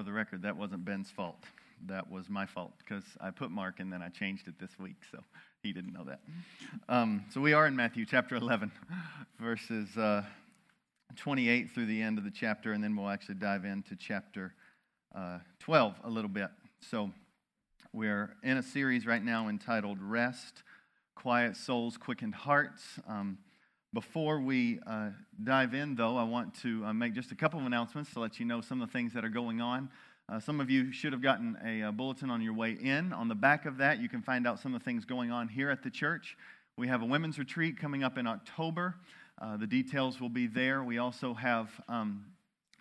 for the record, that wasn't Ben's fault. That was my fault because I put Mark and then I changed it this week, so he didn't know that. Um, so we are in Matthew chapter 11, verses uh, 28 through the end of the chapter, and then we'll actually dive into chapter uh, 12 a little bit. So we're in a series right now entitled Rest, Quiet Souls, Quickened Hearts. Um, before we uh, dive in, though, I want to uh, make just a couple of announcements to let you know some of the things that are going on. Uh, some of you should have gotten a, a, uh, bulletin on your way in. On the back of that, you can find out some of the things going on here at the church. We have a women's retreat coming up in October. Uh, the details will be there. We also have um,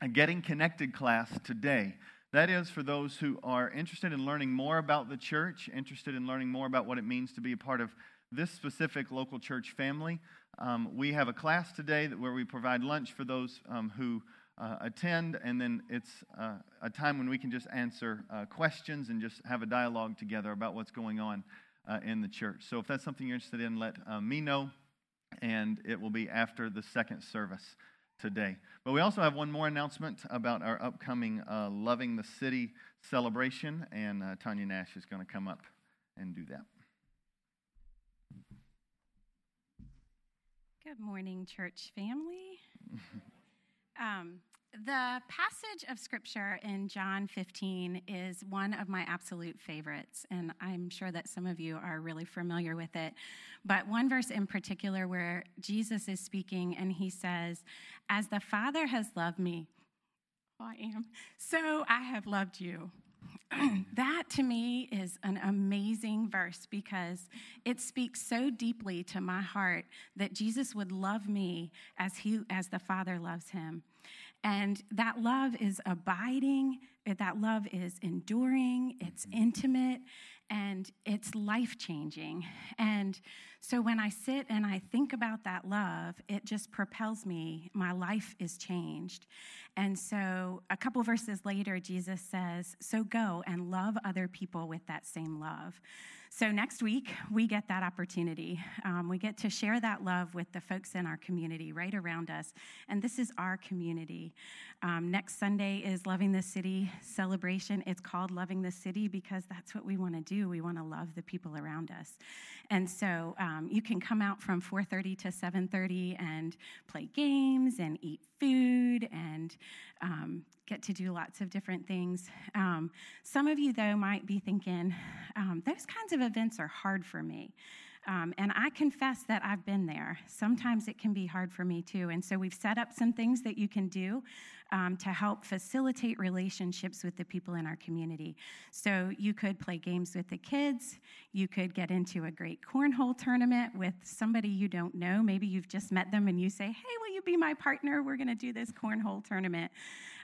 a Getting Connected class today. That is for those who are interested in learning more about the church, interested in learning more about what it means to be a part of this specific local church family. Um, we have a class today where we provide lunch for those um, who uh, attend, and then it's uh, a time when we can just answer uh, questions and just have a dialogue together about what's going on uh, in the church. So if that's something you're interested in, let uh, me know, and it will be after the second service today. But we also have one more announcement about our upcoming uh, Loving the City celebration, and Tanya Nash is going to come up and do that. Good morning, church family. um, the passage of scripture in John 15 is one of my absolute favorites, and I'm sure that some of you are really familiar with it. But one verse in particular where Jesus is speaking and he says, As the Father has loved me, I am, so I have loved you. that to me is an amazing verse because it speaks so deeply to my heart that Jesus would love me as he as the Father loves him. And that love is abiding, that love is enduring, it's intimate, and it's life changing. And so when I sit and I think about that love, it just propels me. My life is changed. And so a couple verses later, Jesus says, So go and love other people with that same love. So next week, we get that opportunity. Um, we get to share that love with the folks in our community right around us. And this is our community. Um, next Sunday is Loving the City celebration. It's called Loving the City because that's what we want to do. We want to love the people around us. And so um, you can come out from 4.30 to 7.30 and play games and eat food and um, get to do lots of different things. Um, some of you, though, might be thinking, um, those kinds of events are hard for me. Um, and I confess that I've been there. Sometimes it can be hard for me too. And so we've set up some things that you can do um, to help facilitate relationships with the people in our community. So you could play games with the kids. You could get into a great cornhole tournament with somebody you don't know. Maybe you've just met them and you say, hey, will you be my partner? We're going to do this cornhole tournament.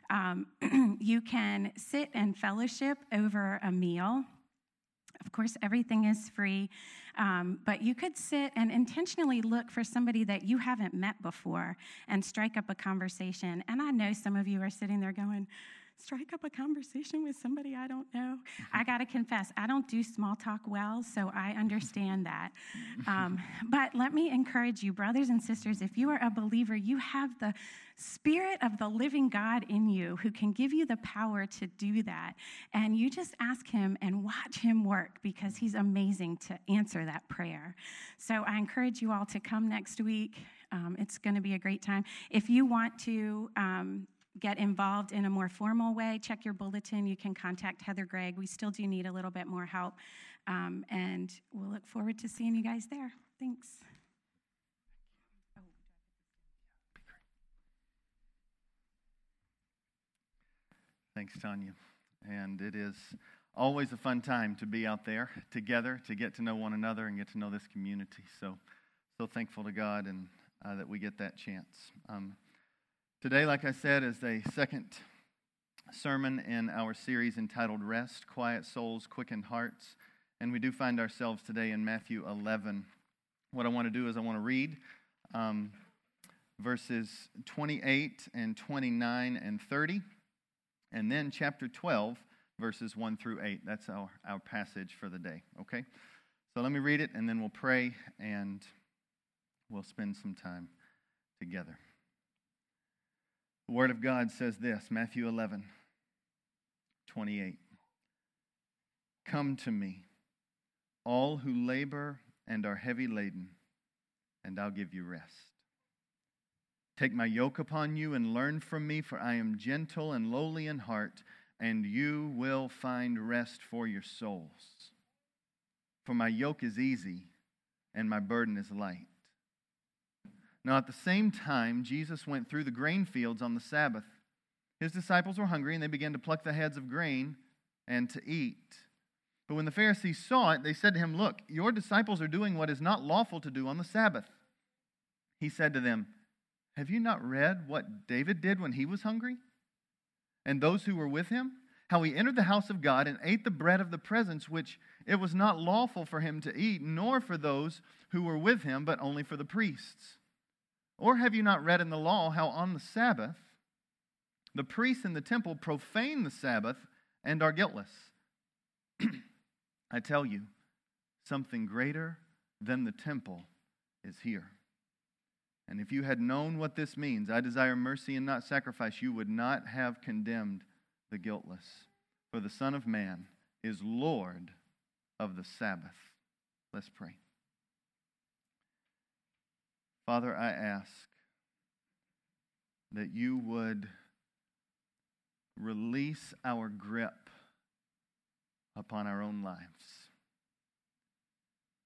Um, you can sit and fellowship over a meal. Of course, everything is free, um, but you could sit and intentionally look for somebody that you haven't met before and strike up a conversation. And I know some of you are sitting there going, strike up a conversation with somebody I don't know. I got to confess, I don't do small talk well, so I understand that. Um, but let me encourage you, brothers and sisters, if you are a believer, you have the Spirit of the living God in you who can give you the power to do that. And you just ask Him and watch Him work because He's amazing to answer that prayer. So I encourage you all to come next week. Um, it's going to be a great time. If you want to um, get involved in a more formal way, check your bulletin. You can contact Heather Gregg. We still do need a little bit more help. Um, and we'll look forward to seeing you guys there. Thanks. Thanks, Tanya. And it is always a fun time to be out there together, to get to know one another and get to know this community. So, so thankful to God and uh, that we get that chance. Um, Today, like I said, is a second sermon in our series entitled Rest, Quiet Souls, Quickened Hearts. And we do find ourselves today in Matthew 11. What I want to do is I want to read um, verses 28 and 29 and 30, and then chapter 12, verses 1 through 8. That's our, our passage for the day, okay? So let me read it, and then we'll pray, and we'll spend some time together. The Word of God says this Matthew 11. 28. Come to me, all who labor and are heavy laden, and I'll give you rest. Take my yoke upon you and learn from me, for I am gentle and lowly in heart, and you will find rest for your souls. For my yoke is easy and my burden is light. Now, at the same time, Jesus went through the grain fields on the Sabbath. His disciples were hungry, and they began to pluck the heads of grain and to eat. But when the Pharisees saw it, they said to him, Look, your disciples are doing what is not lawful to do on the Sabbath. He said to them, Have you not read what David did when he was hungry? And those who were with him? How he entered the house of God and ate the bread of the presence, which it was not lawful for him to eat, nor for those who were with him, but only for the priests. Or have you not read in the law how on the Sabbath the priests in the temple profane the Sabbath and are guiltless? I tell you, something greater than the temple is here. And if you had known what this means, I desire mercy and not sacrifice, you would not have condemned the guiltless. For the Son of Man is Lord of the Sabbath. Let's pray. Father, I ask that you would release our grip upon our own lives.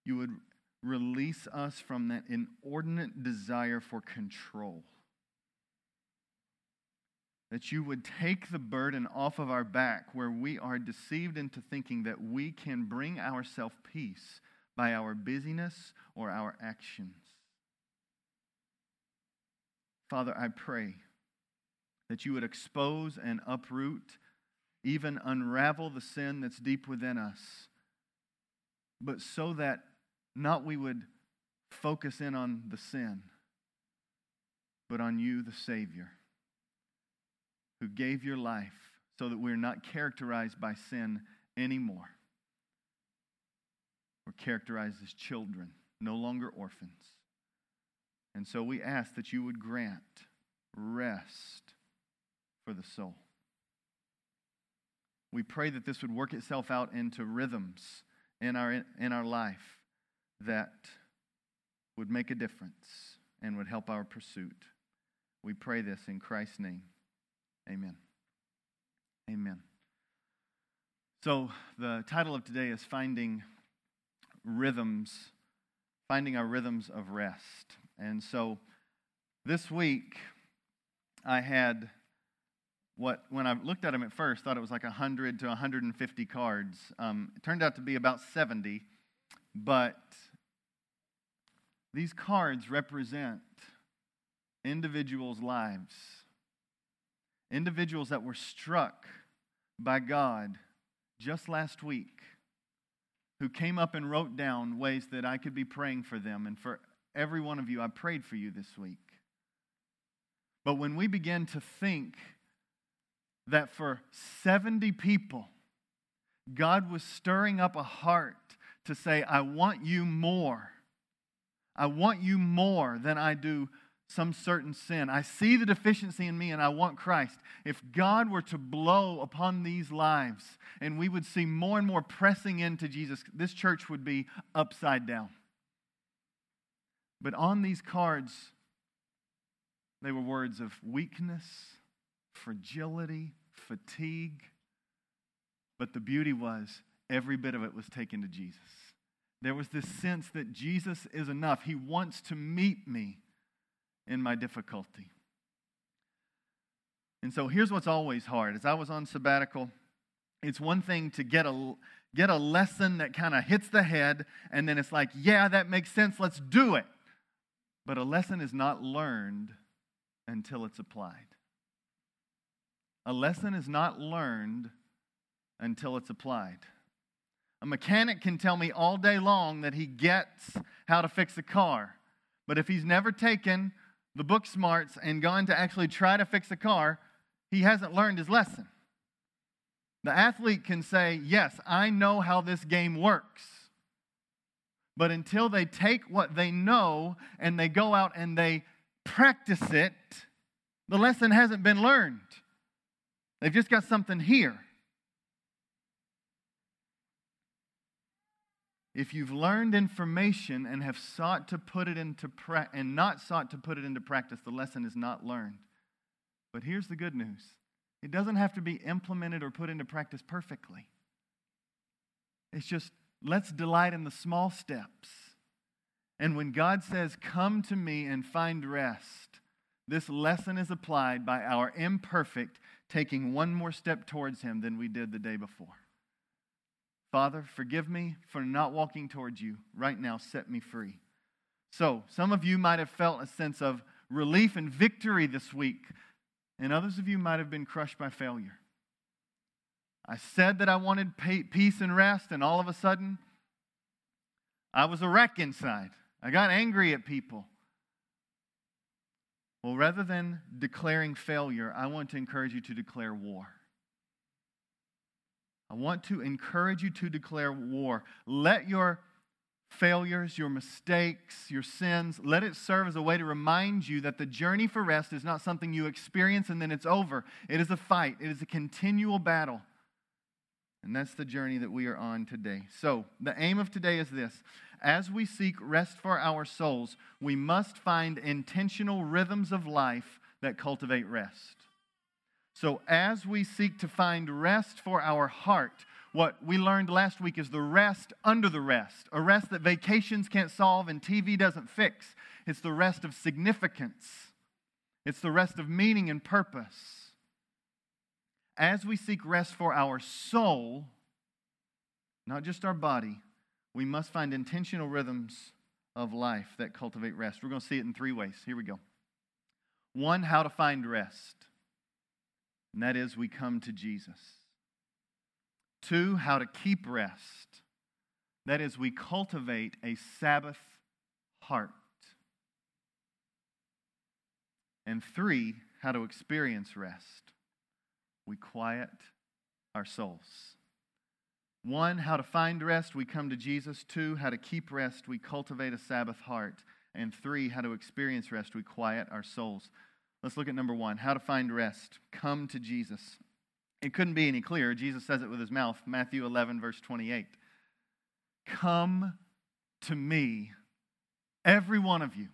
You would release us from that inordinate desire for control. That you would take the burden off of our back where we are deceived into thinking that we can bring ourselves peace by our busyness or our actions. Father, I pray that you would expose and uproot, even unravel the sin that's deep within us, but so that not we would focus in on the sin, but on you, the Savior, who gave your life so that we're not characterized by sin anymore. We're characterized as children, no longer orphans. And so we ask that you would grant rest for the soul. We pray that this would work itself out into rhythms in our, in our life that would make a difference and would help our pursuit. We pray this in Christ's name. Amen. Amen. So, the title of today is Finding Rhythms, Finding Our Rhythms of Rest. And so, this week, I had what, when I looked at them at first, thought it was like 100 to 150 cards. Um, it turned out to be about 70, but these cards represent individuals' lives, individuals that were struck by God just last week, who came up and wrote down ways that I could be praying for them. And for every one of you, I prayed for you this week. But when we begin to think that for 70 people, God was stirring up a heart to say, I want you more I want you more than I do some certain sin. I see the deficiency in me and I want Christ. If God were to blow upon these lives and we would see more and more pressing into Jesus, this church would be upside down. But on these cards, they were words of weakness, fragility, fatigue. But the beauty was every bit of it was taken to Jesus. There was this sense that Jesus is enough. He wants to meet me in my difficulty. And so here's what's always hard. As I was on sabbatical, it's one thing to get a get a lesson that kind of hits the head and then it's like, yeah, that makes sense, let's do it. But a lesson is not learned until it's applied. A lesson is not learned until it's applied. A mechanic can tell me all day long that he gets how to fix a car. But if he's never taken the book smarts and gone to actually try to fix a car, he hasn't learned his lesson. The athlete can say, Yes, I know how this game works. But until they take what they know and they go out and they practice it, the lesson hasn't been learned. They've just got something here. If you've learned information and have sought to put it into pra- and not sought to put it into practice, the lesson is not learned. But here's the good news. It doesn't have to be implemented or put into practice perfectly. It's just let's delight in the small steps. And when God says, Come to me and find rest, this lesson is applied by our imperfect taking one more step towards Him than we did the day before. Father, forgive me for not walking towards you. Right now, set me free. So, some of you might have felt a sense of relief and victory this week, and others of you might have been crushed by failure. I said that I wanted peace and rest, and all of a sudden, I was a wreck inside. I got angry at people. Well, rather than declaring failure, I want to encourage you to declare war. I want to encourage you to declare war. Let your failures, your mistakes, your sins, let it serve as a way to remind you that the journey for rest is not something you experience and then it's over. It is a fight, it is a continual battle. And that's the journey that we are on today. So, the aim of today is this as we seek rest for our souls, we must find intentional rhythms of life that cultivate rest. So, as we seek to find rest for our heart, what we learned last week is the rest under the rest, a rest that vacations can't solve and TV doesn't fix. It's the rest of significance, it's the rest of meaning and purpose. As we seek rest for our soul, not just our body, we must find intentional rhythms of life that cultivate rest. We're going to see it in three ways. Here we go. One, how to find rest and that is we come to Jesus. Two, how to keep rest. That is, we cultivate a Sabbath heart. And three, how to experience rest. We quiet our souls. One, how to find rest, we come to Jesus. Two, how to keep rest, we cultivate a Sabbath heart. And three, how to experience rest, we quiet our souls. Let's look at number one how to find rest. Come to Jesus. It couldn't be any clearer. Jesus says it with his mouth. Matthew 11, verse 28. Come to me, every one of you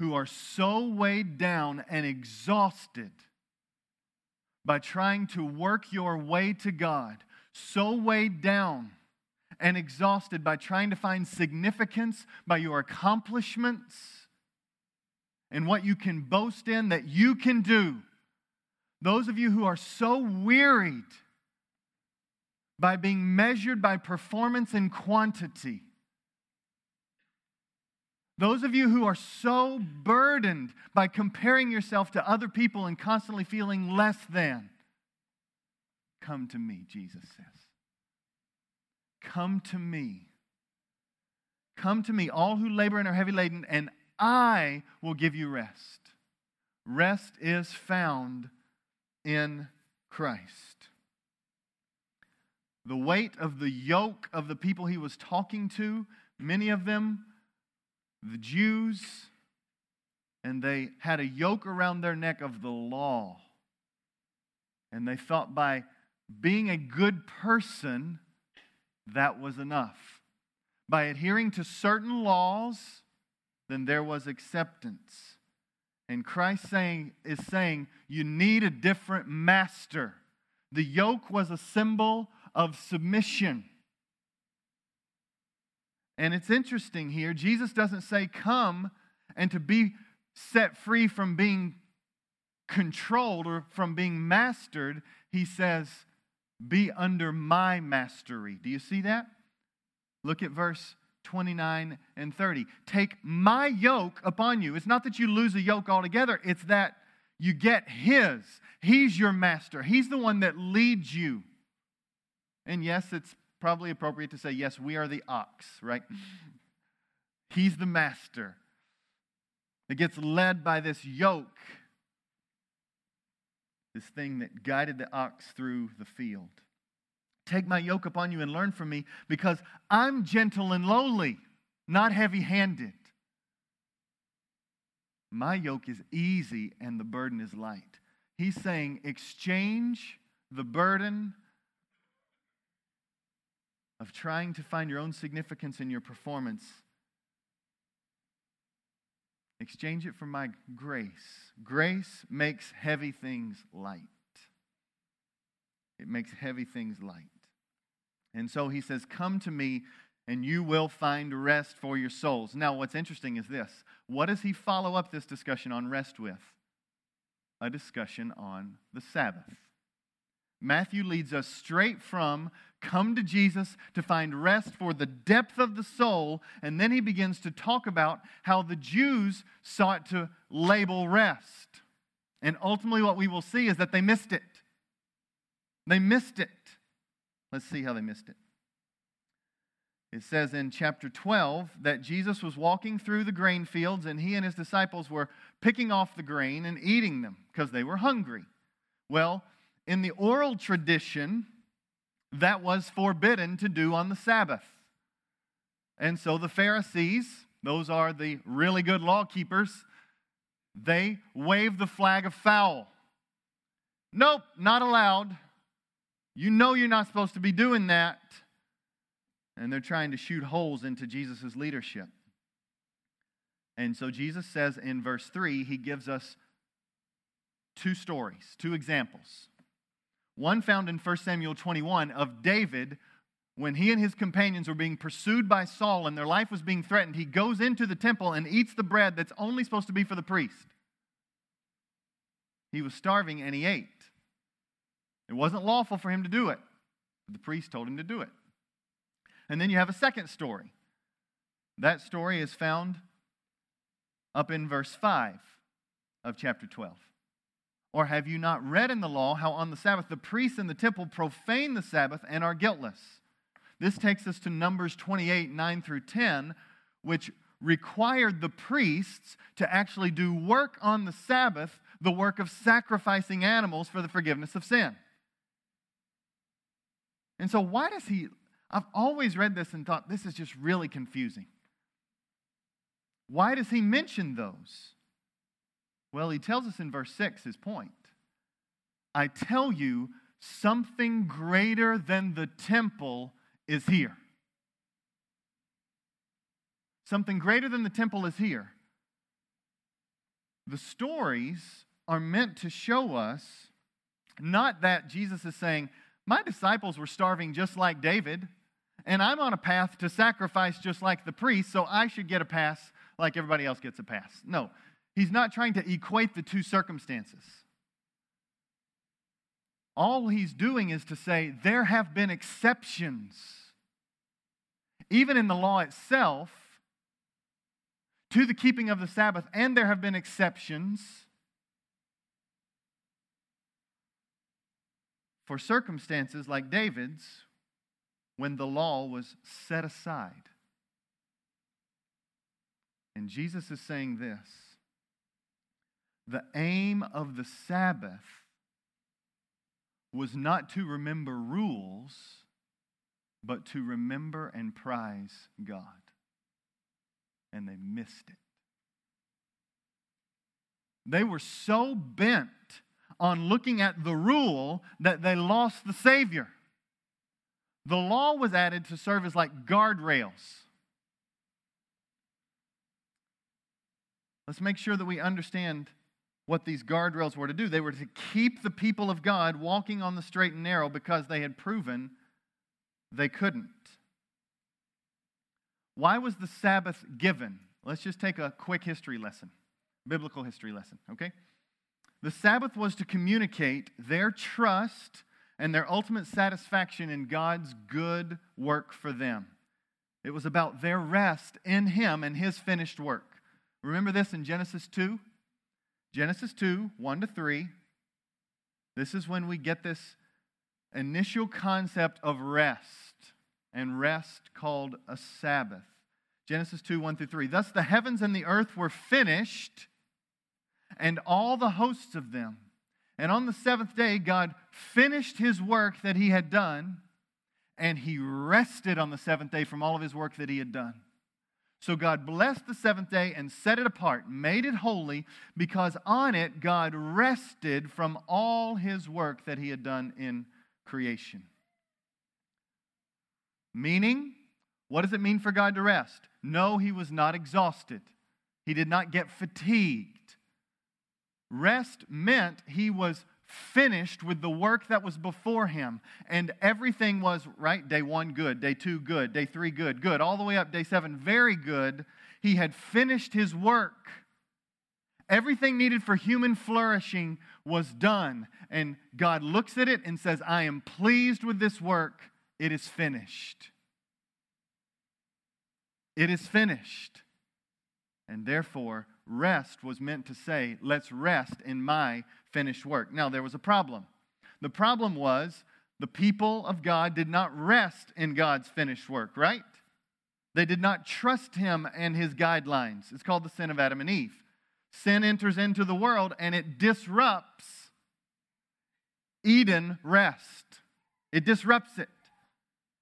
who are so weighed down and exhausted by trying to work your way to God, so weighed down and exhausted by trying to find significance by your accomplishments and what you can boast in that you can do. Those of you who are so wearied by being measured by performance and quantity. Those of you who are so burdened by comparing yourself to other people and constantly feeling less than, come to me, Jesus says. Come to me. Come to me, all who labor and are heavy laden, and I will give you rest. Rest is found in Christ. The weight of the yoke of the people he was talking to, many of them, the Jews, and they had a yoke around their neck of the law. And they thought by being a good person, that was enough. By adhering to certain laws, then there was acceptance. And Christ saying, is saying, you need a different master. The yoke was a symbol of submission. And it's interesting here, Jesus doesn't say, come and to be set free from being controlled or from being mastered. He says, be under my mastery. Do you see that? Look at verse 29 and 30. Take my yoke upon you. It's not that you lose a yoke altogether, it's that you get His. He's your master, He's the one that leads you. And yes, it's probably appropriate to say, yes, we are the ox, right? He's the master. It gets led by this yoke, this thing that guided the ox through the field. Take my yoke upon you and learn from me, because I'm gentle and lowly, not heavy handed. My yoke is easy and the burden is light. He's saying, exchange the burden of trying to find your own significance in your performance, exchange it for my grace. Grace makes heavy things light. It makes heavy things light. And so he says, Come to me and you will find rest for your souls. Now, what's interesting is this what does he follow up this discussion on rest with? A discussion on the Sabbath. Matthew leads us straight from come to Jesus to find rest for the depth of the soul, and then he begins to talk about how the Jews sought to label rest. And ultimately, what we will see is that they missed it. They missed it. Let's see how they missed it. It says in chapter 12 that Jesus was walking through the grain fields and he and his disciples were picking off the grain and eating them because they were hungry. Well, in the oral tradition, that was forbidden to do on the Sabbath. And so the Pharisees, those are the really good law keepers, they wave the flag of foul. Nope, not allowed. You know you're not supposed to be doing that and they're trying to shoot holes into Jesus' leadership. And so Jesus says in verse 3, he gives us two stories, two examples. One found in 1 Samuel 21 of David when he and his companions were being pursued by Saul and their life was being threatened. He goes into the temple and eats the bread that's only supposed to be for the priest. He was starving and he ate. It wasn't lawful for him to do it. The priest told him to do it. And then you have a second story. That story is found up in verse 5 of chapter 12. Or have you not read in the law how on the Sabbath the priests in the temple profane the Sabbath and are guiltless? This takes us to Numbers 28 9 through 10, which required the priests to actually do work on the Sabbath, the work of sacrificing animals for the forgiveness of sin. And so, why does he I've always read this and thought this is just really confusing. Why does he mention those? Well, he tells us in verse 6 his point. I tell you, something greater than the temple is here. Something greater than the temple is here. The stories are meant to show us not that Jesus is saying, My disciples were starving just like David and I'm on a path to sacrifice just like the priest, so I should get a pass like everybody else gets a pass. No, he's not trying to equate the two circumstances. All he's doing is to say there have been exceptions, even in the law itself, to the keeping of the Sabbath, and there have been exceptions for circumstances like David's when the law was set aside. And Jesus is saying this the aim of the Sabbath was not to remember rules, but to remember and prize God. And they missed it. They were so bent on looking at the rule that they lost the Savior. The law was added to serve as like guardrails. Let's make sure that we understand what these guardrails were to do. They were to keep the people of God walking on the straight and narrow because they had proven they couldn't. Why was the Sabbath given? Let's just take a quick history lesson, biblical history lesson, okay? The Sabbath was to communicate their trust and their ultimate satisfaction in God's good work for them. It was about their rest in Him and His finished work. Remember this in Genesis 2? Genesis 2, 1 to 3. This is when we get this initial concept of rest, and rest called a Sabbath. Genesis 2, 1 through 3. Thus the heavens and the earth were finished, and all the hosts of them. And on the seventh day, God finished his work that he had done, and he rested on the seventh day from all of his work that he had done. So God blessed the seventh day and set it apart, made it holy, because on it God rested from all his work that he had done in creation. Meaning, what does it mean for God to rest? No, he was not exhausted. He did not get fatigued. Rest meant he was finished with the work that was before him. And everything was, right? Day one, good. Day two, good. Day three, good. Good. All the way up, day seven, very good. He had finished his work. Everything needed for human flourishing was done. And God looks at it and says, I am pleased with this work. It is finished. It is finished. And therefore, rest was meant to say, let's rest in my finished work. Now, there was a problem. The problem was the people of God did not rest in God's finished work, right? They did not trust him and his guidelines. It's called the sin of Adam and Eve. Sin enters into the world and it disrupts Eden rest. It disrupts it.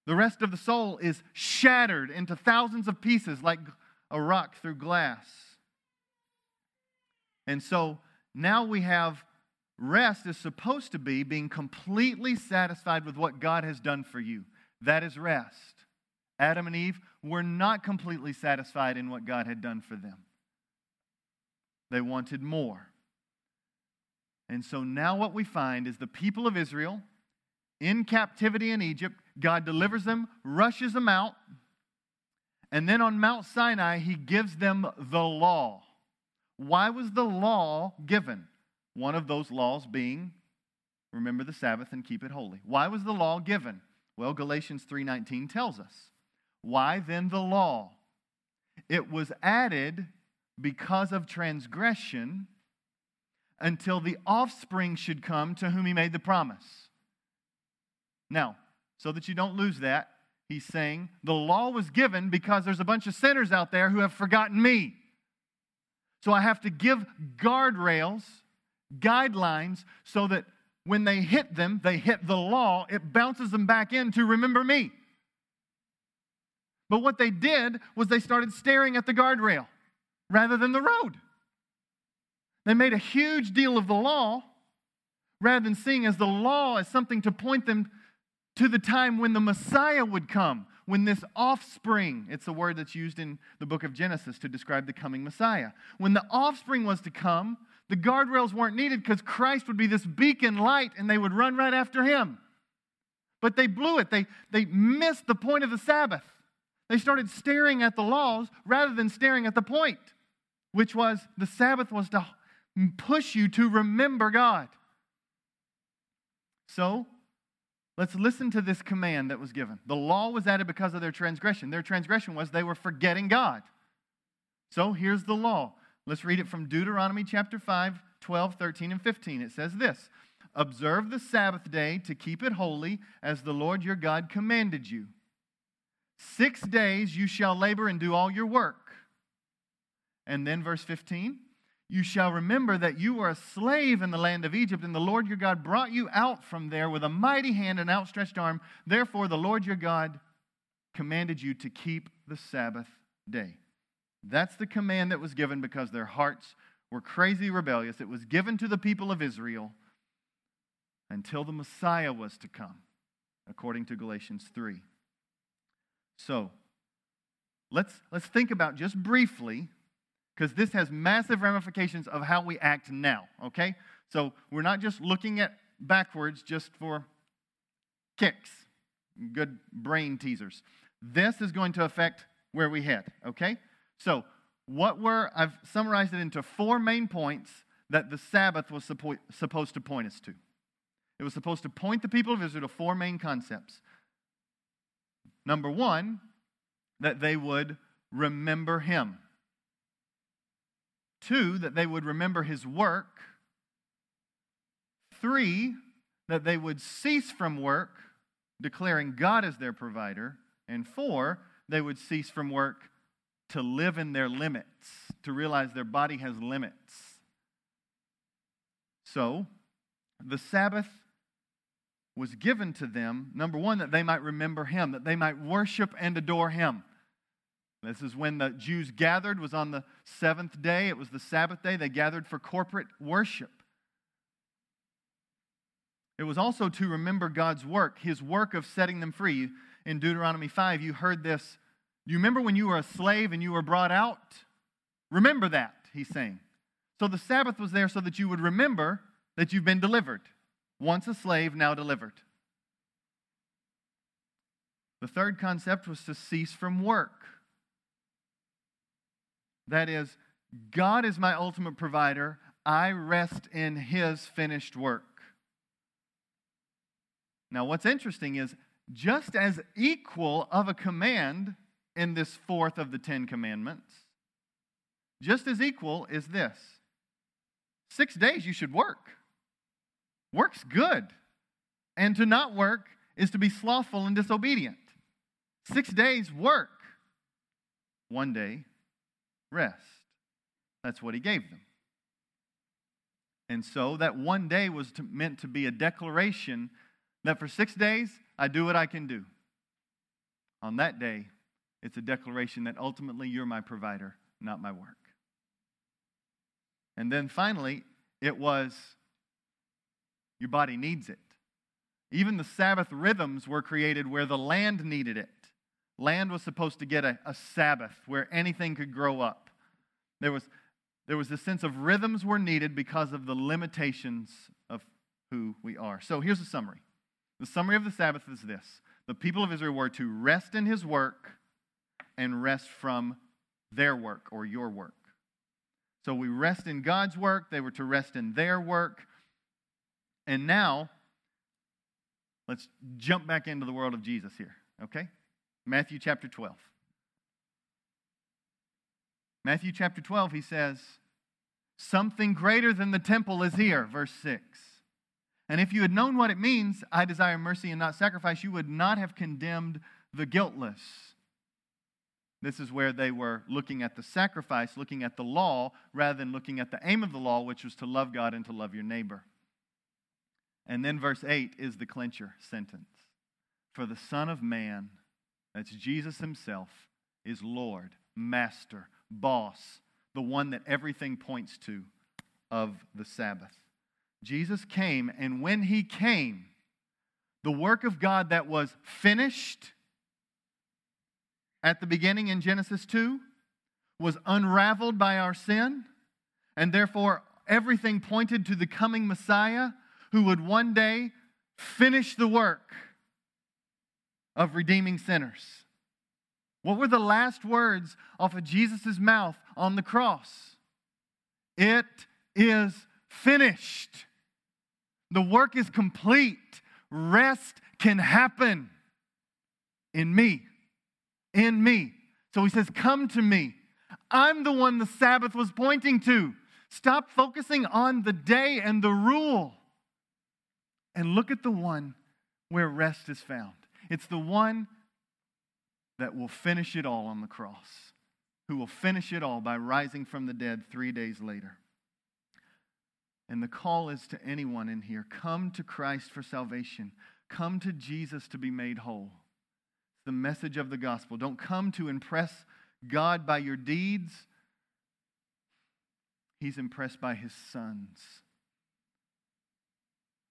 The rest of the soul is shattered into thousands of pieces like a rock through glass. And so now we have rest is supposed to be being completely satisfied with what God has done for you. That is rest. Adam and Eve were not completely satisfied in what God had done for them, they wanted more. And so now what we find is the people of Israel in captivity in Egypt, God delivers them, rushes them out, and then on Mount Sinai, he gives them the law. Why was the law given? One of those laws being remember the Sabbath and keep it holy. Why was the law given? Well, Galatians 3:19 tells us. Why then the law? It was added because of transgression until the offspring should come to whom he made the promise. Now, so that you don't lose that, he's saying the law was given because there's a bunch of sinners out there who have forgotten me. So I have to give guardrails, guidelines, so that when they hit them, they hit the law, it bounces them back in to remember me. But what they did was they started staring at the guardrail rather than the road. They made a huge deal of the law rather than seeing as the law as something to point them to the time when the Messiah would come, when this offspring, it's a word that's used in the book of Genesis to describe the coming Messiah. When the offspring was to come, the guardrails weren't needed because Christ would be this beacon light and they would run right after him. But they blew it. They, they missed the point of the Sabbath. They started staring at the laws rather than staring at the point, which was the Sabbath was to push you to remember God. So, Let's listen to this command that was given. The law was added because of their transgression. Their transgression was they were forgetting God. So here's the law. Let's read it from Deuteronomy chapter 5, 12, 13, and 15. It says this Observe the Sabbath day to keep it holy, as the Lord your God commanded you. Six days you shall labor and do all your work. And then verse 15 you shall remember that you were a slave in the land of Egypt, and the Lord your God brought you out from there with a mighty hand and outstretched arm. Therefore, the Lord your God commanded you to keep the Sabbath day. That's the command that was given because their hearts were crazy rebellious. It was given to the people of Israel until the Messiah was to come, according to Galatians 3. So, let's, let's think about just briefly because this has massive ramifications of how we act now, okay? So we're not just looking at backwards just for kicks, good brain teasers. This is going to affect where we head, okay? So, what were, I've summarized it into four main points that the Sabbath was suppo- supposed to point us to. It was supposed to point the people of Israel to four main concepts. Number one, that they would remember Him. Two, that they would remember his work. Three, that they would cease from work, declaring God as their provider. And four, they would cease from work to live in their limits, to realize their body has limits. So, the Sabbath was given to them, number one, that they might remember Him, that they might worship and adore Him. This is when the Jews gathered, was on the seventh day. It was the Sabbath day. They gathered for corporate worship. It was also to remember God's work, his work of setting them free. in Deuteronomy 5, you heard this. You remember when you were a slave and you were brought out? Remember that, he's saying. So the Sabbath was there so that you would remember that you've been delivered. Once a slave, now delivered. The third concept was to cease from work. That is, God is my ultimate provider. I rest in His finished work. Now, what's interesting is just as equal of a command in this fourth of the Ten Commandments, just as equal is this six days you should work. Work's good. And to not work is to be slothful and disobedient. Six days work, one day rest. That's what he gave them. And so that one day was to, meant to be a declaration that for six days, I do what I can do. On that day, it's a declaration that ultimately you're my provider, not my work. And then finally, it was your body needs it. Even the Sabbath rhythms were created where the land needed it. Land was supposed to get a, a Sabbath where anything could grow up. There was, there was a sense of rhythms were needed because of the limitations of who we are. So here's a summary. The summary of the Sabbath is this the people of Israel were to rest in his work and rest from their work or your work. So we rest in God's work, they were to rest in their work. And now, let's jump back into the world of Jesus here, okay? Matthew chapter 12. Matthew chapter 12, he says, Something greater than the temple is here, verse 6. And if you had known what it means, I desire mercy and not sacrifice, you would not have condemned the guiltless. This is where they were looking at the sacrifice, looking at the law, rather than looking at the aim of the law, which was to love God and to love your neighbor. And then verse 8 is the clincher sentence For the Son of Man that's Jesus himself, is Lord, Master, Boss, the one that everything points to of the Sabbath. Jesus came, and when he came, the work of God that was finished at the beginning in Genesis 2 was unraveled by our sin, and therefore everything pointed to the coming Messiah who would one day finish the work of redeeming sinners. What were the last words off of Jesus' mouth on the cross? It is finished. The work is complete. Rest can happen in me. In me. So he says, Come to me. I'm the one the Sabbath was pointing to. Stop focusing on the day and the rule and look at the one where rest is found. It's the one that will finish it all on the cross, who will finish it all by rising from the dead three days later. And the call is to anyone in here come to Christ for salvation, come to Jesus to be made whole. It's the message of the gospel. Don't come to impress God by your deeds, He's impressed by His sons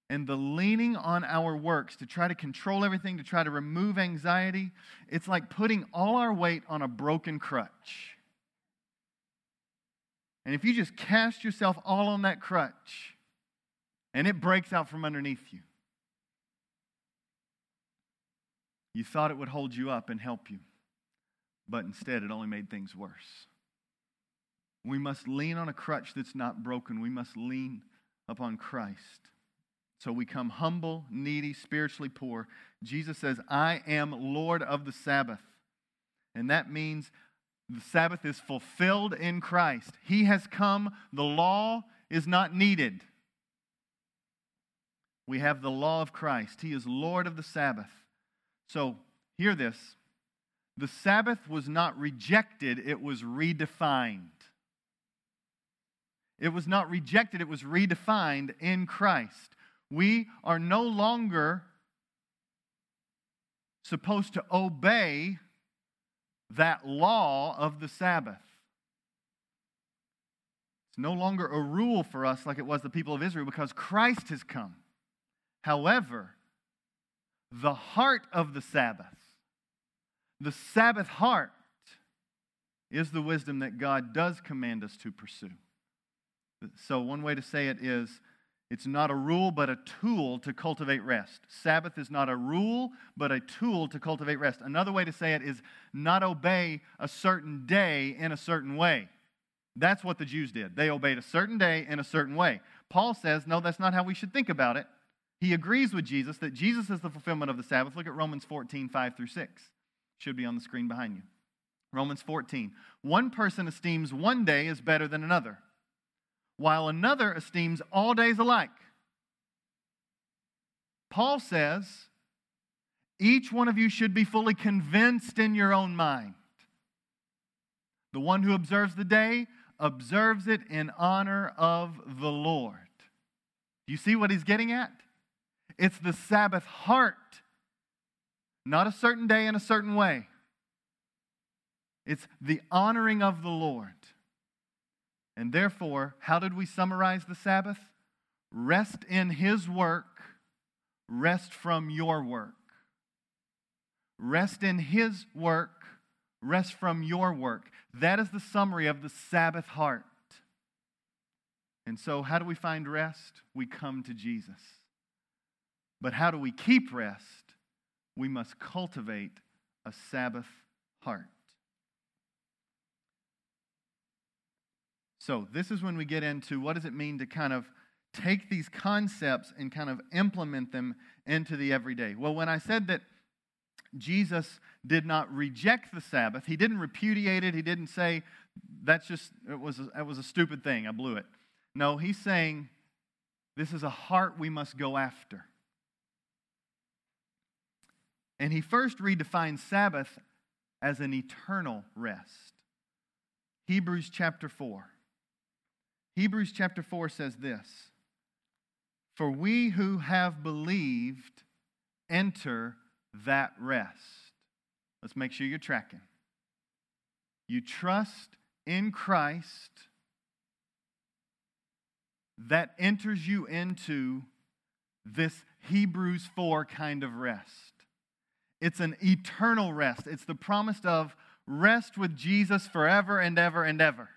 and the leaning on our works to try to control everything, to try to remove anxiety, it's like putting all our weight on a broken crutch. And if you just cast yourself all on that crutch and it breaks out from underneath you, you thought it would hold you up and help you, but instead it only made things worse. We must lean on a crutch that's not broken. We must lean upon Christ. So we come humble, needy, spiritually poor. Jesus says, I am Lord of the Sabbath. And that means the Sabbath is fulfilled in Christ. He has come, the law is not needed. We have the law of Christ. He is Lord of the Sabbath. So, hear this the Sabbath was not rejected, it was redefined. It was not rejected, it was redefined in Christ. We are no longer supposed to obey that law of the Sabbath. It's no longer a rule for us like it was the people of Israel because Christ has come. However, the heart of the Sabbath, the Sabbath heart is the wisdom that God does command us to pursue. So, one way to say it is it's not a rule, but a tool to cultivate rest. Sabbath is not a rule, but a tool to cultivate rest. Another way to say it is not obey a certain day in a certain way. That's what the Jews did. They obeyed a certain day in a certain way. Paul says, no, that's not how we should think about it. He agrees with Jesus that Jesus is the fulfillment of the Sabbath. Look at Romans 14, 5 through 6. Should be on the screen behind you. Romans 14. One person esteems one day as better than another, while another esteems all days alike. Paul says, each one of you should be fully convinced in your own mind. The one who observes the day observes it in honor of the Lord. Do you see what he's getting at? It's the Sabbath heart, not a certain day in a certain way. It's the honoring of the Lord. And therefore, how did we summarize the Sabbath? Rest in His work, rest from your work. Rest in His work, rest from your work. That is the summary of the Sabbath heart. And so, how do we find rest? We come to Jesus. But how do we keep rest? We must cultivate a Sabbath heart. So, this is when we get into what does it mean to kind of take these concepts and kind of implement them into the everyday. Well, when I said that Jesus did not reject the Sabbath, he didn't repudiate it, he didn't say that's just it was a, it was a stupid thing, I blew it. No, he's saying this is a heart we must go after. And he first redefines Sabbath as an eternal rest. Hebrews chapter 4. Hebrews chapter 4 says this For we who have believed enter that rest. Let's make sure you're tracking. You trust in Christ, that enters you into this Hebrews 4 kind of rest. It's an eternal rest. It's the promise of rest with Jesus forever and ever and ever.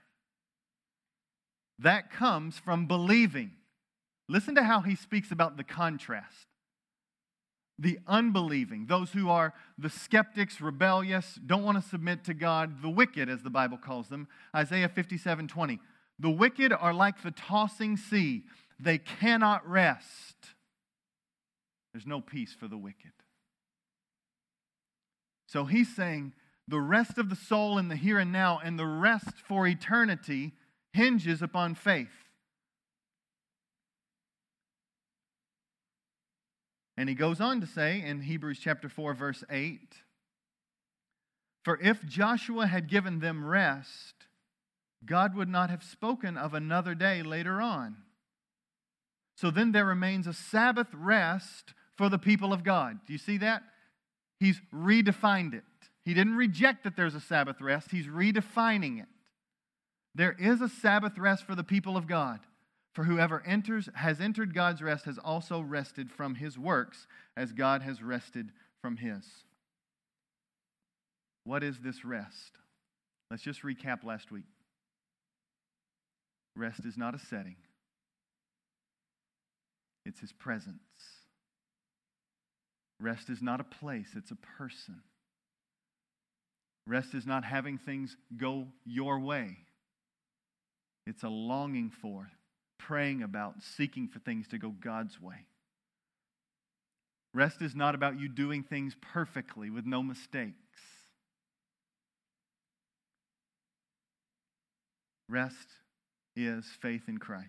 That comes from believing. Listen to how he speaks about the contrast. The unbelieving, those who are the skeptics, rebellious, don't want to submit to God, the wicked, as the Bible calls them. Isaiah 57 20. The wicked are like the tossing sea, they cannot rest. There's no peace for the wicked. So he's saying the rest of the soul in the here and now and the rest for eternity hinges upon faith. And he goes on to say in Hebrews chapter 4 verse 8, for if Joshua had given them rest, God would not have spoken of another day later on. So then there remains a Sabbath rest for the people of God. Do you see that? He's redefined it. He didn't reject that there's a Sabbath rest, he's redefining it. There is a Sabbath rest for the people of God. For whoever enters has entered God's rest has also rested from his works as God has rested from his. What is this rest? Let's just recap last week. Rest is not a setting, it's his presence. Rest is not a place, it's a person. Rest is not having things go your way. It's a longing for, praying about, seeking for things to go God's way. Rest is not about you doing things perfectly with no mistakes. Rest is faith in Christ.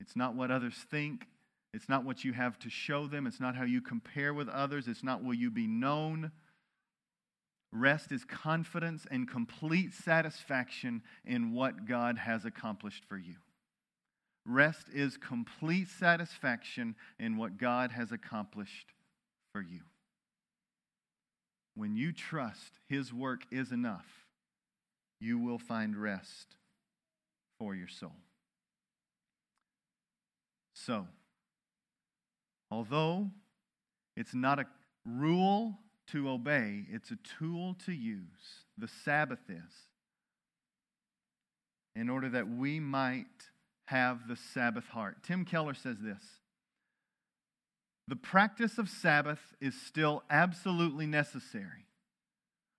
It's not what others think. It's not what you have to show them. It's not how you compare with others. It's not will you be known. Rest is confidence and complete satisfaction in what God has accomplished for you. Rest is complete satisfaction in what God has accomplished for you. When you trust His work is enough, you will find rest for your soul. So, although it's not a rule to obey, it's a tool to use. The Sabbath is. In order that we might have the Sabbath heart. Tim Keller says this The practice of Sabbath is still absolutely necessary.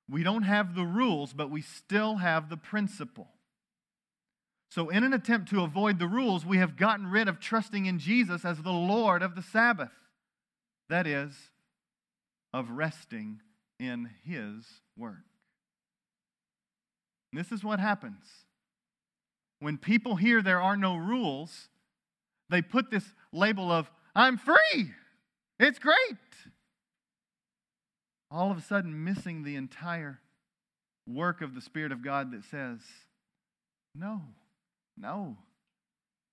We don't have the rules, but we still have the principle. So, in an attempt to avoid the rules, we have gotten rid of trusting in Jesus as the Lord of the Sabbath. That is, of resting in His work. And this is what happens. When people hear there are no rules, they put this label of, I'm free. It's great. All of a sudden, missing the entire work of the Spirit of God that says, No, no,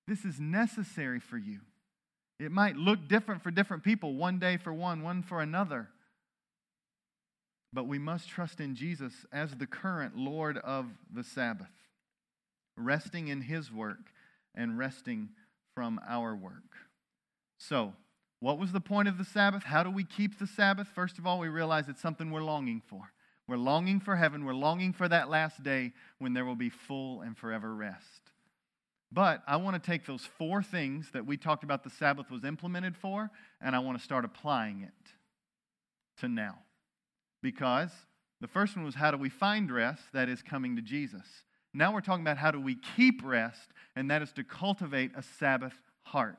this is necessary for you. It might look different for different people, one day for one, one for another. But we must trust in Jesus as the current Lord of the Sabbath, resting in his work and resting from our work. So, what was the point of the Sabbath? How do we keep the Sabbath? First of all, we realize it's something we're longing for. We're longing for heaven. We're longing for that last day when there will be full and forever rest. But I want to take those four things that we talked about the Sabbath was implemented for, and I want to start applying it to now. Because the first one was how do we find rest? That is coming to Jesus. Now we're talking about how do we keep rest, and that is to cultivate a Sabbath heart.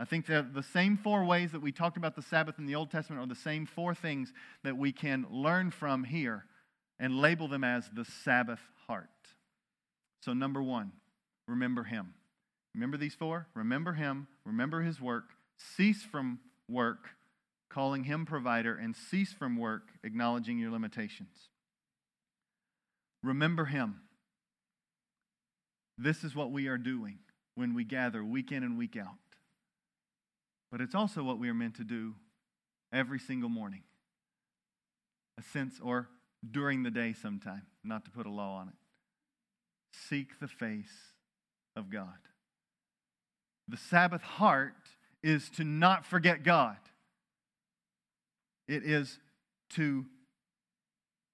I think that the same four ways that we talked about the Sabbath in the Old Testament are the same four things that we can learn from here and label them as the Sabbath heart. So, number one, remember Him. Remember these four? Remember Him, remember His work, cease from work, calling Him provider, and cease from work, acknowledging your limitations. Remember Him. This is what we are doing when we gather week in and week out. But it's also what we are meant to do every single morning. A sense, or during the day sometime, not to put a law on it. Seek the face of God. The Sabbath heart is to not forget God, it is to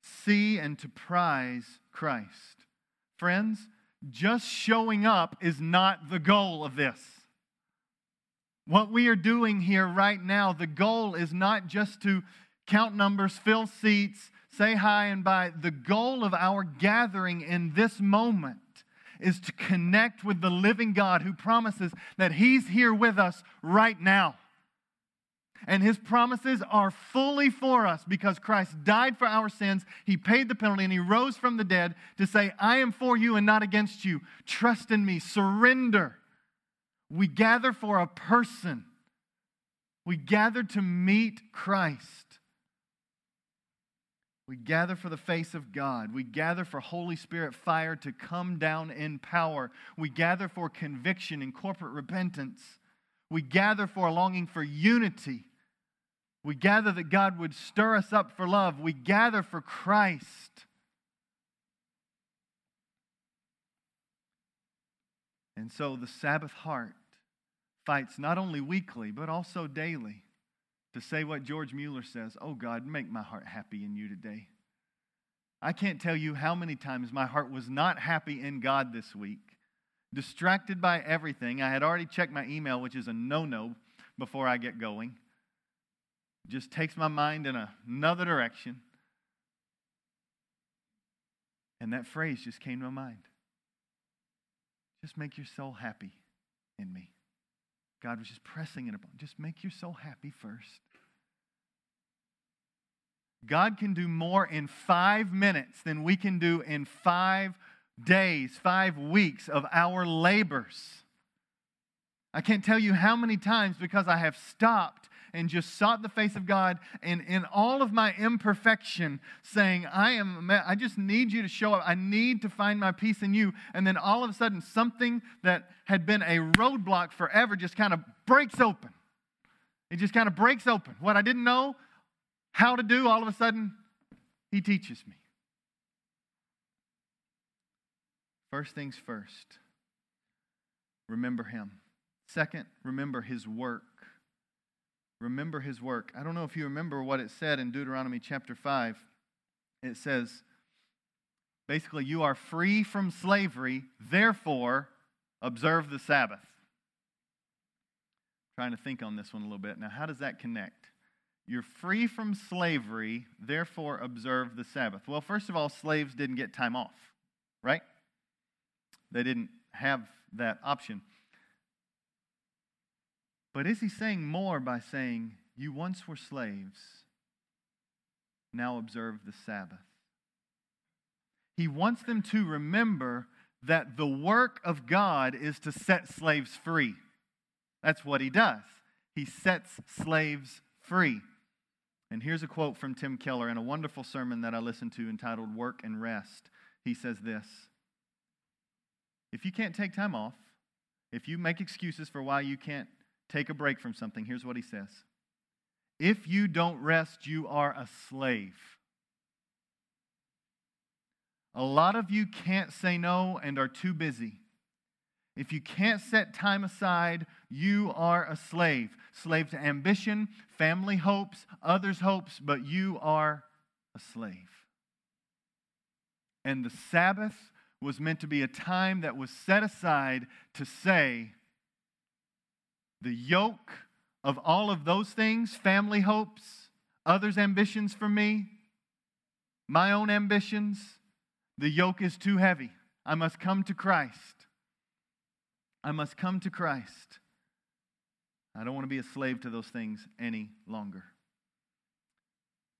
see and to prize Christ. Friends, just showing up is not the goal of this. What we are doing here right now, the goal is not just to count numbers, fill seats, say hi and bye. The goal of our gathering in this moment is to connect with the living God who promises that He's here with us right now. And His promises are fully for us because Christ died for our sins. He paid the penalty and He rose from the dead to say, I am for you and not against you. Trust in me, surrender. We gather for a person. We gather to meet Christ. We gather for the face of God. We gather for Holy Spirit fire to come down in power. We gather for conviction and corporate repentance. We gather for a longing for unity. We gather that God would stir us up for love. We gather for Christ. And so the Sabbath heart fights not only weekly, but also daily to say what George Mueller says Oh God, make my heart happy in you today. I can't tell you how many times my heart was not happy in God this week, distracted by everything. I had already checked my email, which is a no no before I get going. Just takes my mind in another direction. And that phrase just came to my mind. Just make your soul happy in me. God was just pressing it upon. Just make your soul happy first. God can do more in five minutes than we can do in five days, five weeks of our labors. I can't tell you how many times because I have stopped and just sought the face of God and in all of my imperfection saying, I am I just need you to show up. I need to find my peace in you. And then all of a sudden something that had been a roadblock forever just kind of breaks open. It just kind of breaks open. What I didn't know how to do, all of a sudden, he teaches me. First things first, remember him. Second, remember his work. remember his work. I don't know if you remember what it said in Deuteronomy chapter 5. It says, basically, you are free from slavery, therefore, observe the Sabbath. trying to think on this one a little bit. Now, how does that connect? You're free from slavery, therefore, observe the Sabbath. Well, first of all, slaves didn't get time off, right? They didn't have that option. But is he saying more by saying, You once were slaves, now observe the Sabbath? He wants them to remember that the work of God is to set slaves free. That's what he does. He sets slaves free. And here's a quote from Tim Keller in a wonderful sermon that I listened to entitled Work and Rest. He says this If you can't take time off, if you make excuses for why you can't take a break from something, here's what he says If you don't rest, you are a slave. A lot of you can't say no and are too busy. If you can't set time aside, you are a slave. Slave to ambition, family hopes, others' hopes, but you are a slave. And the Sabbath was meant to be a time that was set aside to say, the yoke of all of those things family hopes, others' ambitions for me, my own ambitions the yoke is too heavy. I must come to Christ. I must come to Christ. I don't want to be a slave to those things any longer.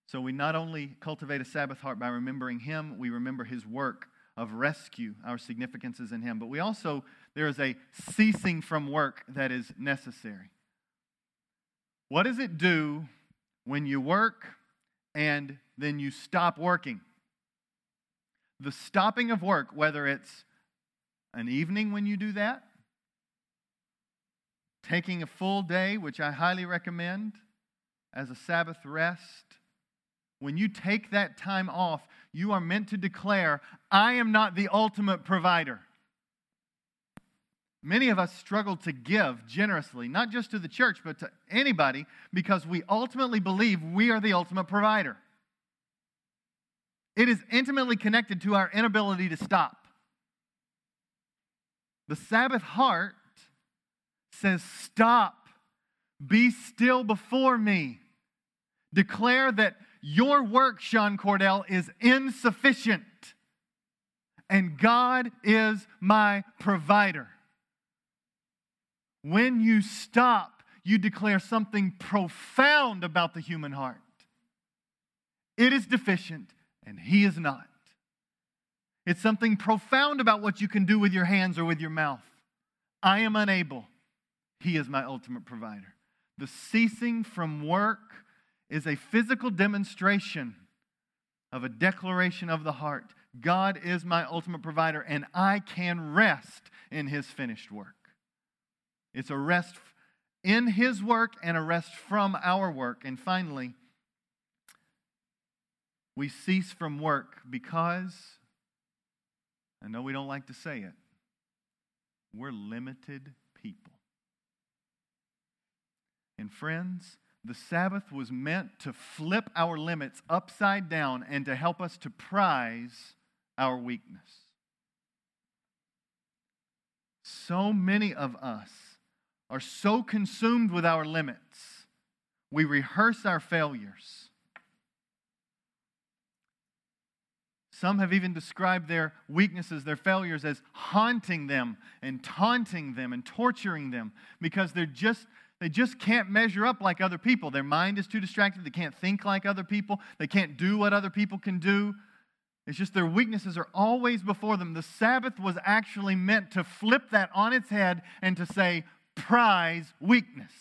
So we not only cultivate a Sabbath heart by remembering Him, we remember His work of rescue, our significance is in Him. But we also, there is a ceasing from work that is necessary. What does it do when you work and then you stop working? The stopping of work, whether it's an evening when you do that, taking a full day, which I highly recommend as a Sabbath rest, when you take that time off, you are meant to declare, I am not the ultimate provider. Many of us struggle to give generously, not just to the church, but to anybody, because we ultimately believe we are the ultimate provider. It is intimately connected to our inability to stop. The Sabbath heart says, Stop, be still before me. Declare that your work, Sean Cordell, is insufficient, and God is my provider. When you stop, you declare something profound about the human heart. It is deficient, and He is not. It's something profound about what you can do with your hands or with your mouth. I am unable. He is my ultimate provider. The ceasing from work is a physical demonstration of a declaration of the heart. God is my ultimate provider, and I can rest in His finished work. It's a rest in His work and a rest from our work. And finally, we cease from work because, I know we don't like to say it, we're limited people. And friends, the Sabbath was meant to flip our limits upside down and to help us to prize our weakness. So many of us are so consumed with our limits, we rehearse our failures Some have even described their weaknesses, their failures, as haunting them and taunting them and torturing them because they're just, they just can't measure up like other people. Their mind is too distracted. They can't think like other people. They can't do what other people can do. It's just their weaknesses are always before them. The Sabbath was actually meant to flip that on its head and to say, prize weakness,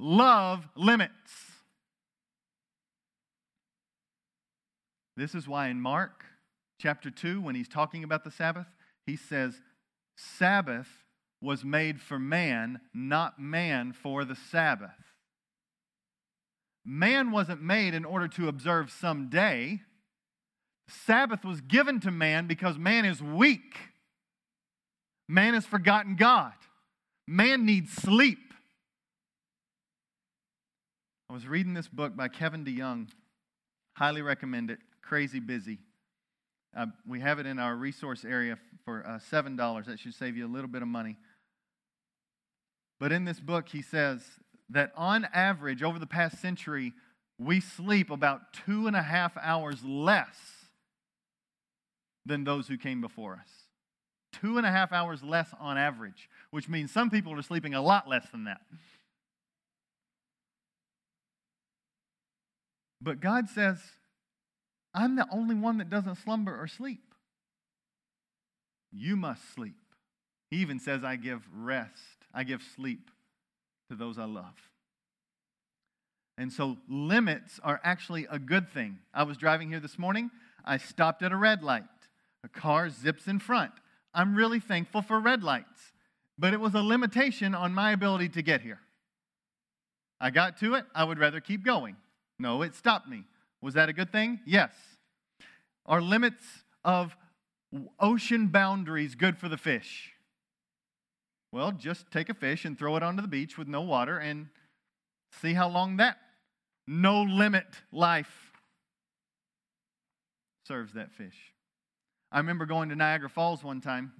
love limits. This is why in Mark chapter 2, when he's talking about the Sabbath, he says, Sabbath was made for man, not man for the Sabbath. Man wasn't made in order to observe some day. Sabbath was given to man because man is weak. Man has forgotten God. Man needs sleep. I was reading this book by Kevin DeYoung. Highly recommend it. Crazy busy. Uh, we have it in our resource area for uh, $7. That should save you a little bit of money. But in this book, he says that on average, over the past century, we sleep about two and a half hours less than those who came before us. Two and a half hours less on average, which means some people are sleeping a lot less than that. But God says, I'm the only one that doesn't slumber or sleep. You must sleep. He even says, I give rest, I give sleep to those I love. And so limits are actually a good thing. I was driving here this morning. I stopped at a red light. A car zips in front. I'm really thankful for red lights, but it was a limitation on my ability to get here. I got to it. I would rather keep going. No, it stopped me. Was that a good thing? Yes. Are limits of ocean boundaries good for the fish? Well, just take a fish and throw it onto the beach with no water and see how long that no limit life serves that fish. I remember going to Niagara Falls one time,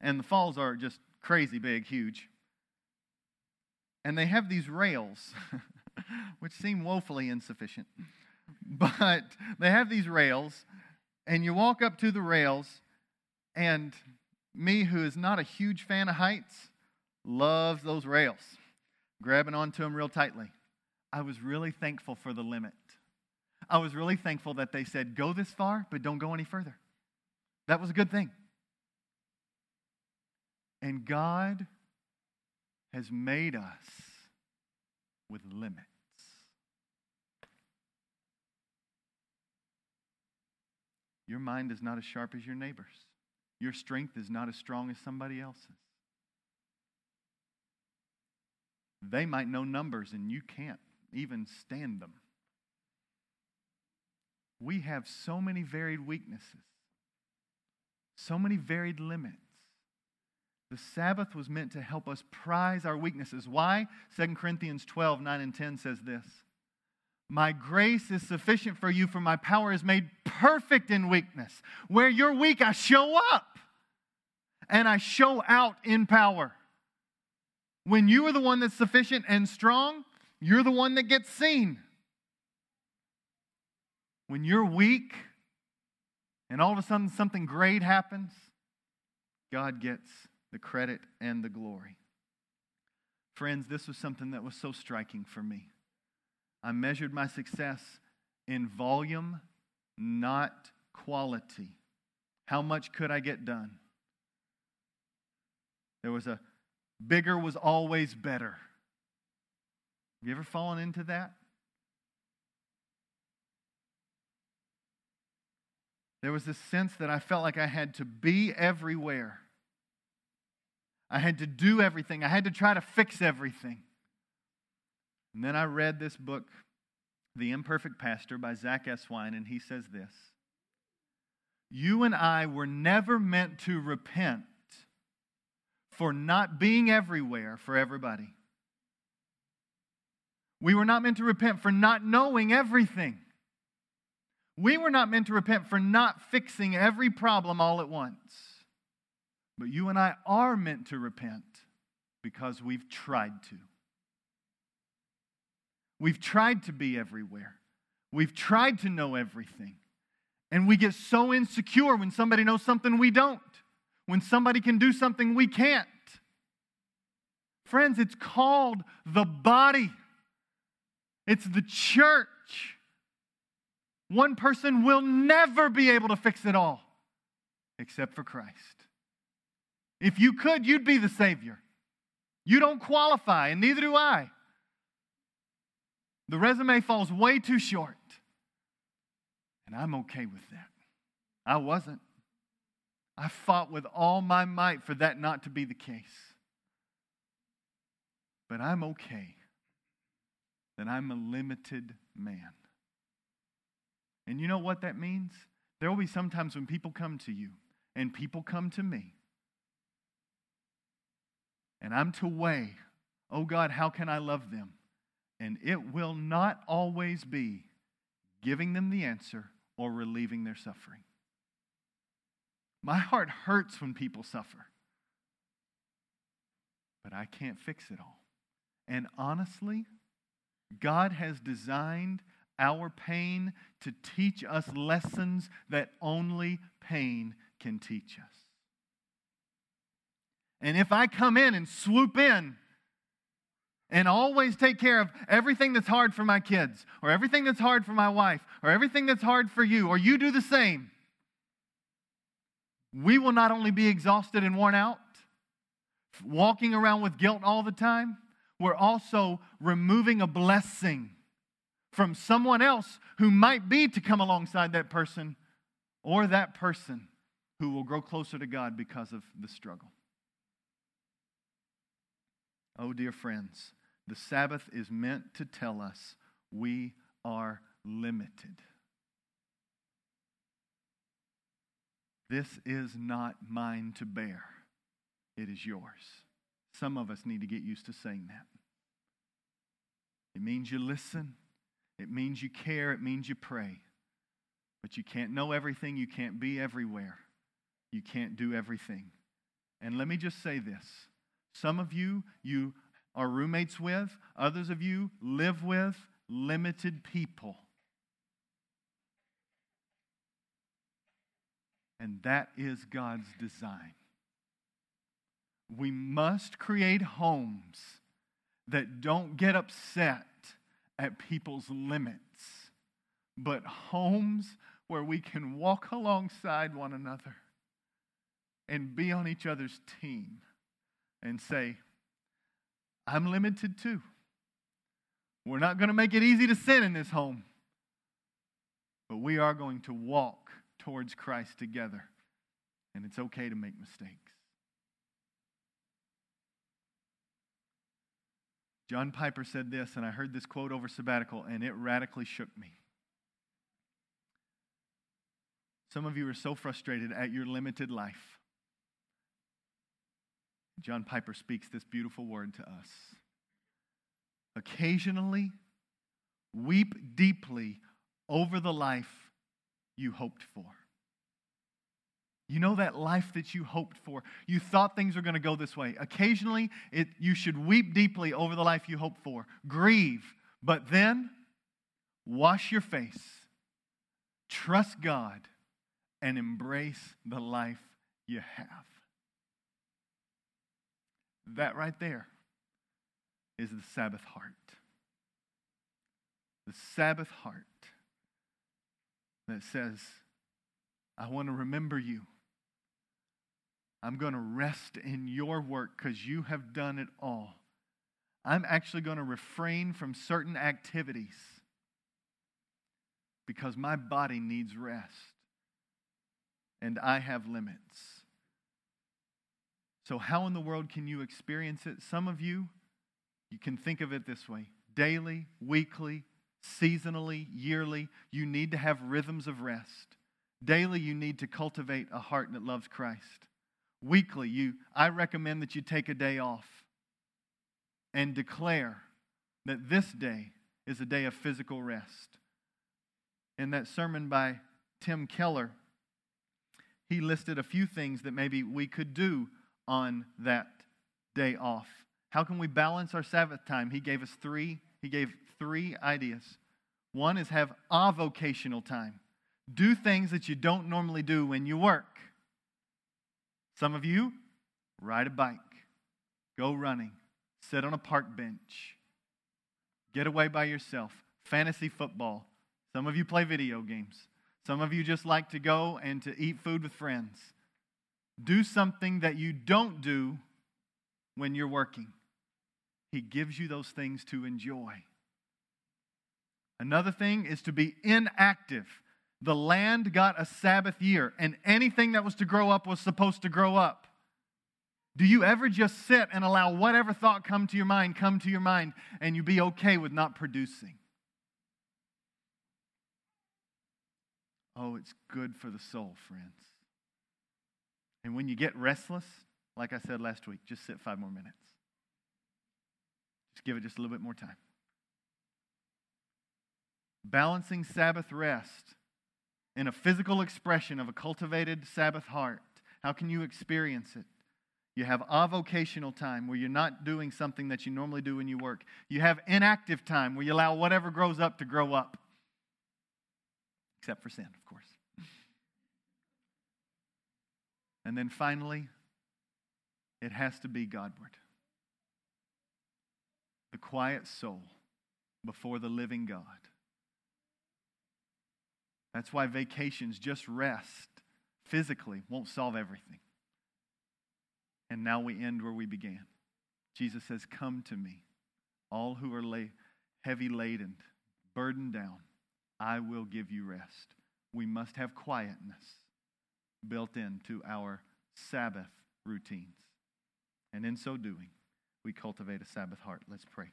and the falls are just crazy big, huge. And they have these rails, which seem woefully insufficient. But they have these rails, and you walk up to the rails, and me, who is not a huge fan of heights, loves those rails, grabbing onto them real tightly. I was really thankful for the limit. I was really thankful that they said, go this far, but don't go any further. That was a good thing. And God has made us with limits. Your mind is not as sharp as your neighbor's. Your strength is not as strong as somebody else's. They might know numbers and you can't even stand them. We have so many varied weaknesses, so many varied limits. The Sabbath was meant to help us prize our weaknesses. Why? 2 Corinthians 12, 9 and 10 says this My grace is sufficient for you, for my power is made perfect in weakness. Where you're weak, I show up and I show out in power. When you are the one that's sufficient and strong, you're the one that gets seen. When you're weak and all of a sudden something great happens, God gets the credit and the glory. Friends, this was something that was so striking for me. I measured my success in volume, not quality. How much could I get done? There was a bigger was always better. Have you ever fallen into that? There was this sense that I felt like I had to be everywhere. I had to do everything. I had to try to fix everything. And then I read this book, The Imperfect Pastor by Zach Eswine, and he says this You and I were never meant to repent for not being everywhere for everybody. We were not meant to repent for not knowing everything. We were not meant to repent for not fixing every problem all at once. But you and I are meant to repent because we've tried to. We've tried to be everywhere. We've tried to know everything. And we get so insecure when somebody knows something we don't, when somebody can do something we can't. Friends, it's called the body. It's the church. One person will never be able to fix it all except for Christ. If you could, you'd be the Savior. You don't qualify, and neither do I. The resume falls way too short. And I'm okay with that. I wasn't. I fought with all my might for that not to be the case. But I'm okay that I'm a limited man. And you know what that means? There will be sometimes when people come to you and people come to me. And I'm to weigh, oh God, how can I love them? And it will not always be giving them the answer or relieving their suffering. My heart hurts when people suffer, but I can't fix it all. And honestly, God has designed our pain to teach us lessons that only pain can teach us. And if I come in and swoop in and always take care of everything that's hard for my kids, or everything that's hard for my wife, or everything that's hard for you, or you do the same, we will not only be exhausted and worn out, walking around with guilt all the time, we're also removing a blessing from someone else who might be to come alongside that person or that person who will grow closer to God because of the struggle. Oh, dear friends, the Sabbath is meant to tell us we are limited. This is not mine to bear, it is yours. Some of us need to get used to saying that. It means you listen, it means you care, it means you pray. But you can't know everything, you can't be everywhere, you can't do everything. And let me just say this some of you, you are roommates with, others of you live with limited people. And that is God's design. We must create homes that don't get upset at people's limits, but homes where we can walk alongside one another and be on each other's team and say, I'm limited too. We're not going to make it easy to sin in this home, but we are going to walk towards Christ together, and it's okay to make mistakes. John Piper said this, and I heard this quote over sabbatical, and it radically shook me. Some of you are so frustrated at your limited life. John Piper speaks this beautiful word to us. Occasionally, weep deeply over the life you hoped for. You know that life that you hoped for. You thought things were going to go this way. Occasionally, it, you should weep deeply over the life you hoped for. Grieve, but then wash your face, trust God, and embrace the life you have. That right there is the Sabbath heart. The Sabbath heart that says, I want to remember you. I'm going to rest in your work because you have done it all. I'm actually going to refrain from certain activities because my body needs rest and I have limits. So, how in the world can you experience it? Some of you, you can think of it this way daily, weekly, seasonally, yearly. You need to have rhythms of rest. Daily, you need to cultivate a heart that loves Christ. Weekly, you, I recommend that you take a day off and declare that this day is a day of physical rest. In that sermon by Tim Keller, he listed a few things that maybe we could do on that day off. How can we balance our Sabbath time? He gave us three. He gave three ideas. One is have avocational time. Do things that you don't normally do when you work. Some of you ride a bike, go running, sit on a park bench, get away by yourself, fantasy football. Some of you play video games. Some of you just like to go and to eat food with friends. Do something that you don't do when you're working. He gives you those things to enjoy. Another thing is to be inactive. The land got a Sabbath year, and anything that was to grow up was supposed to grow up. Do you ever just sit and allow whatever thought come to your mind come to your mind and you be okay with not producing? Oh, it's good for the soul, friends. And when you get restless, like I said last week, just sit five more minutes. Just give it just a little bit more time. balancing Sabbath rest in a physical expression of a cultivated Sabbath heart. How can you experience it? You have avocational time where you're not doing something that you normally do when you work. You have inactive time where you allow whatever grows up to grow up, except for sin, of course. And then finally, it has to be Godward. The quiet soul before the living God. That's why vacations, just rest physically, won't solve everything. And now we end where we began. Jesus says, Come to me, all who are heavy laden, burdened down. I will give you rest. We must have quietness built into our Sabbath routines. And in so doing, we cultivate a Sabbath heart. Let's pray.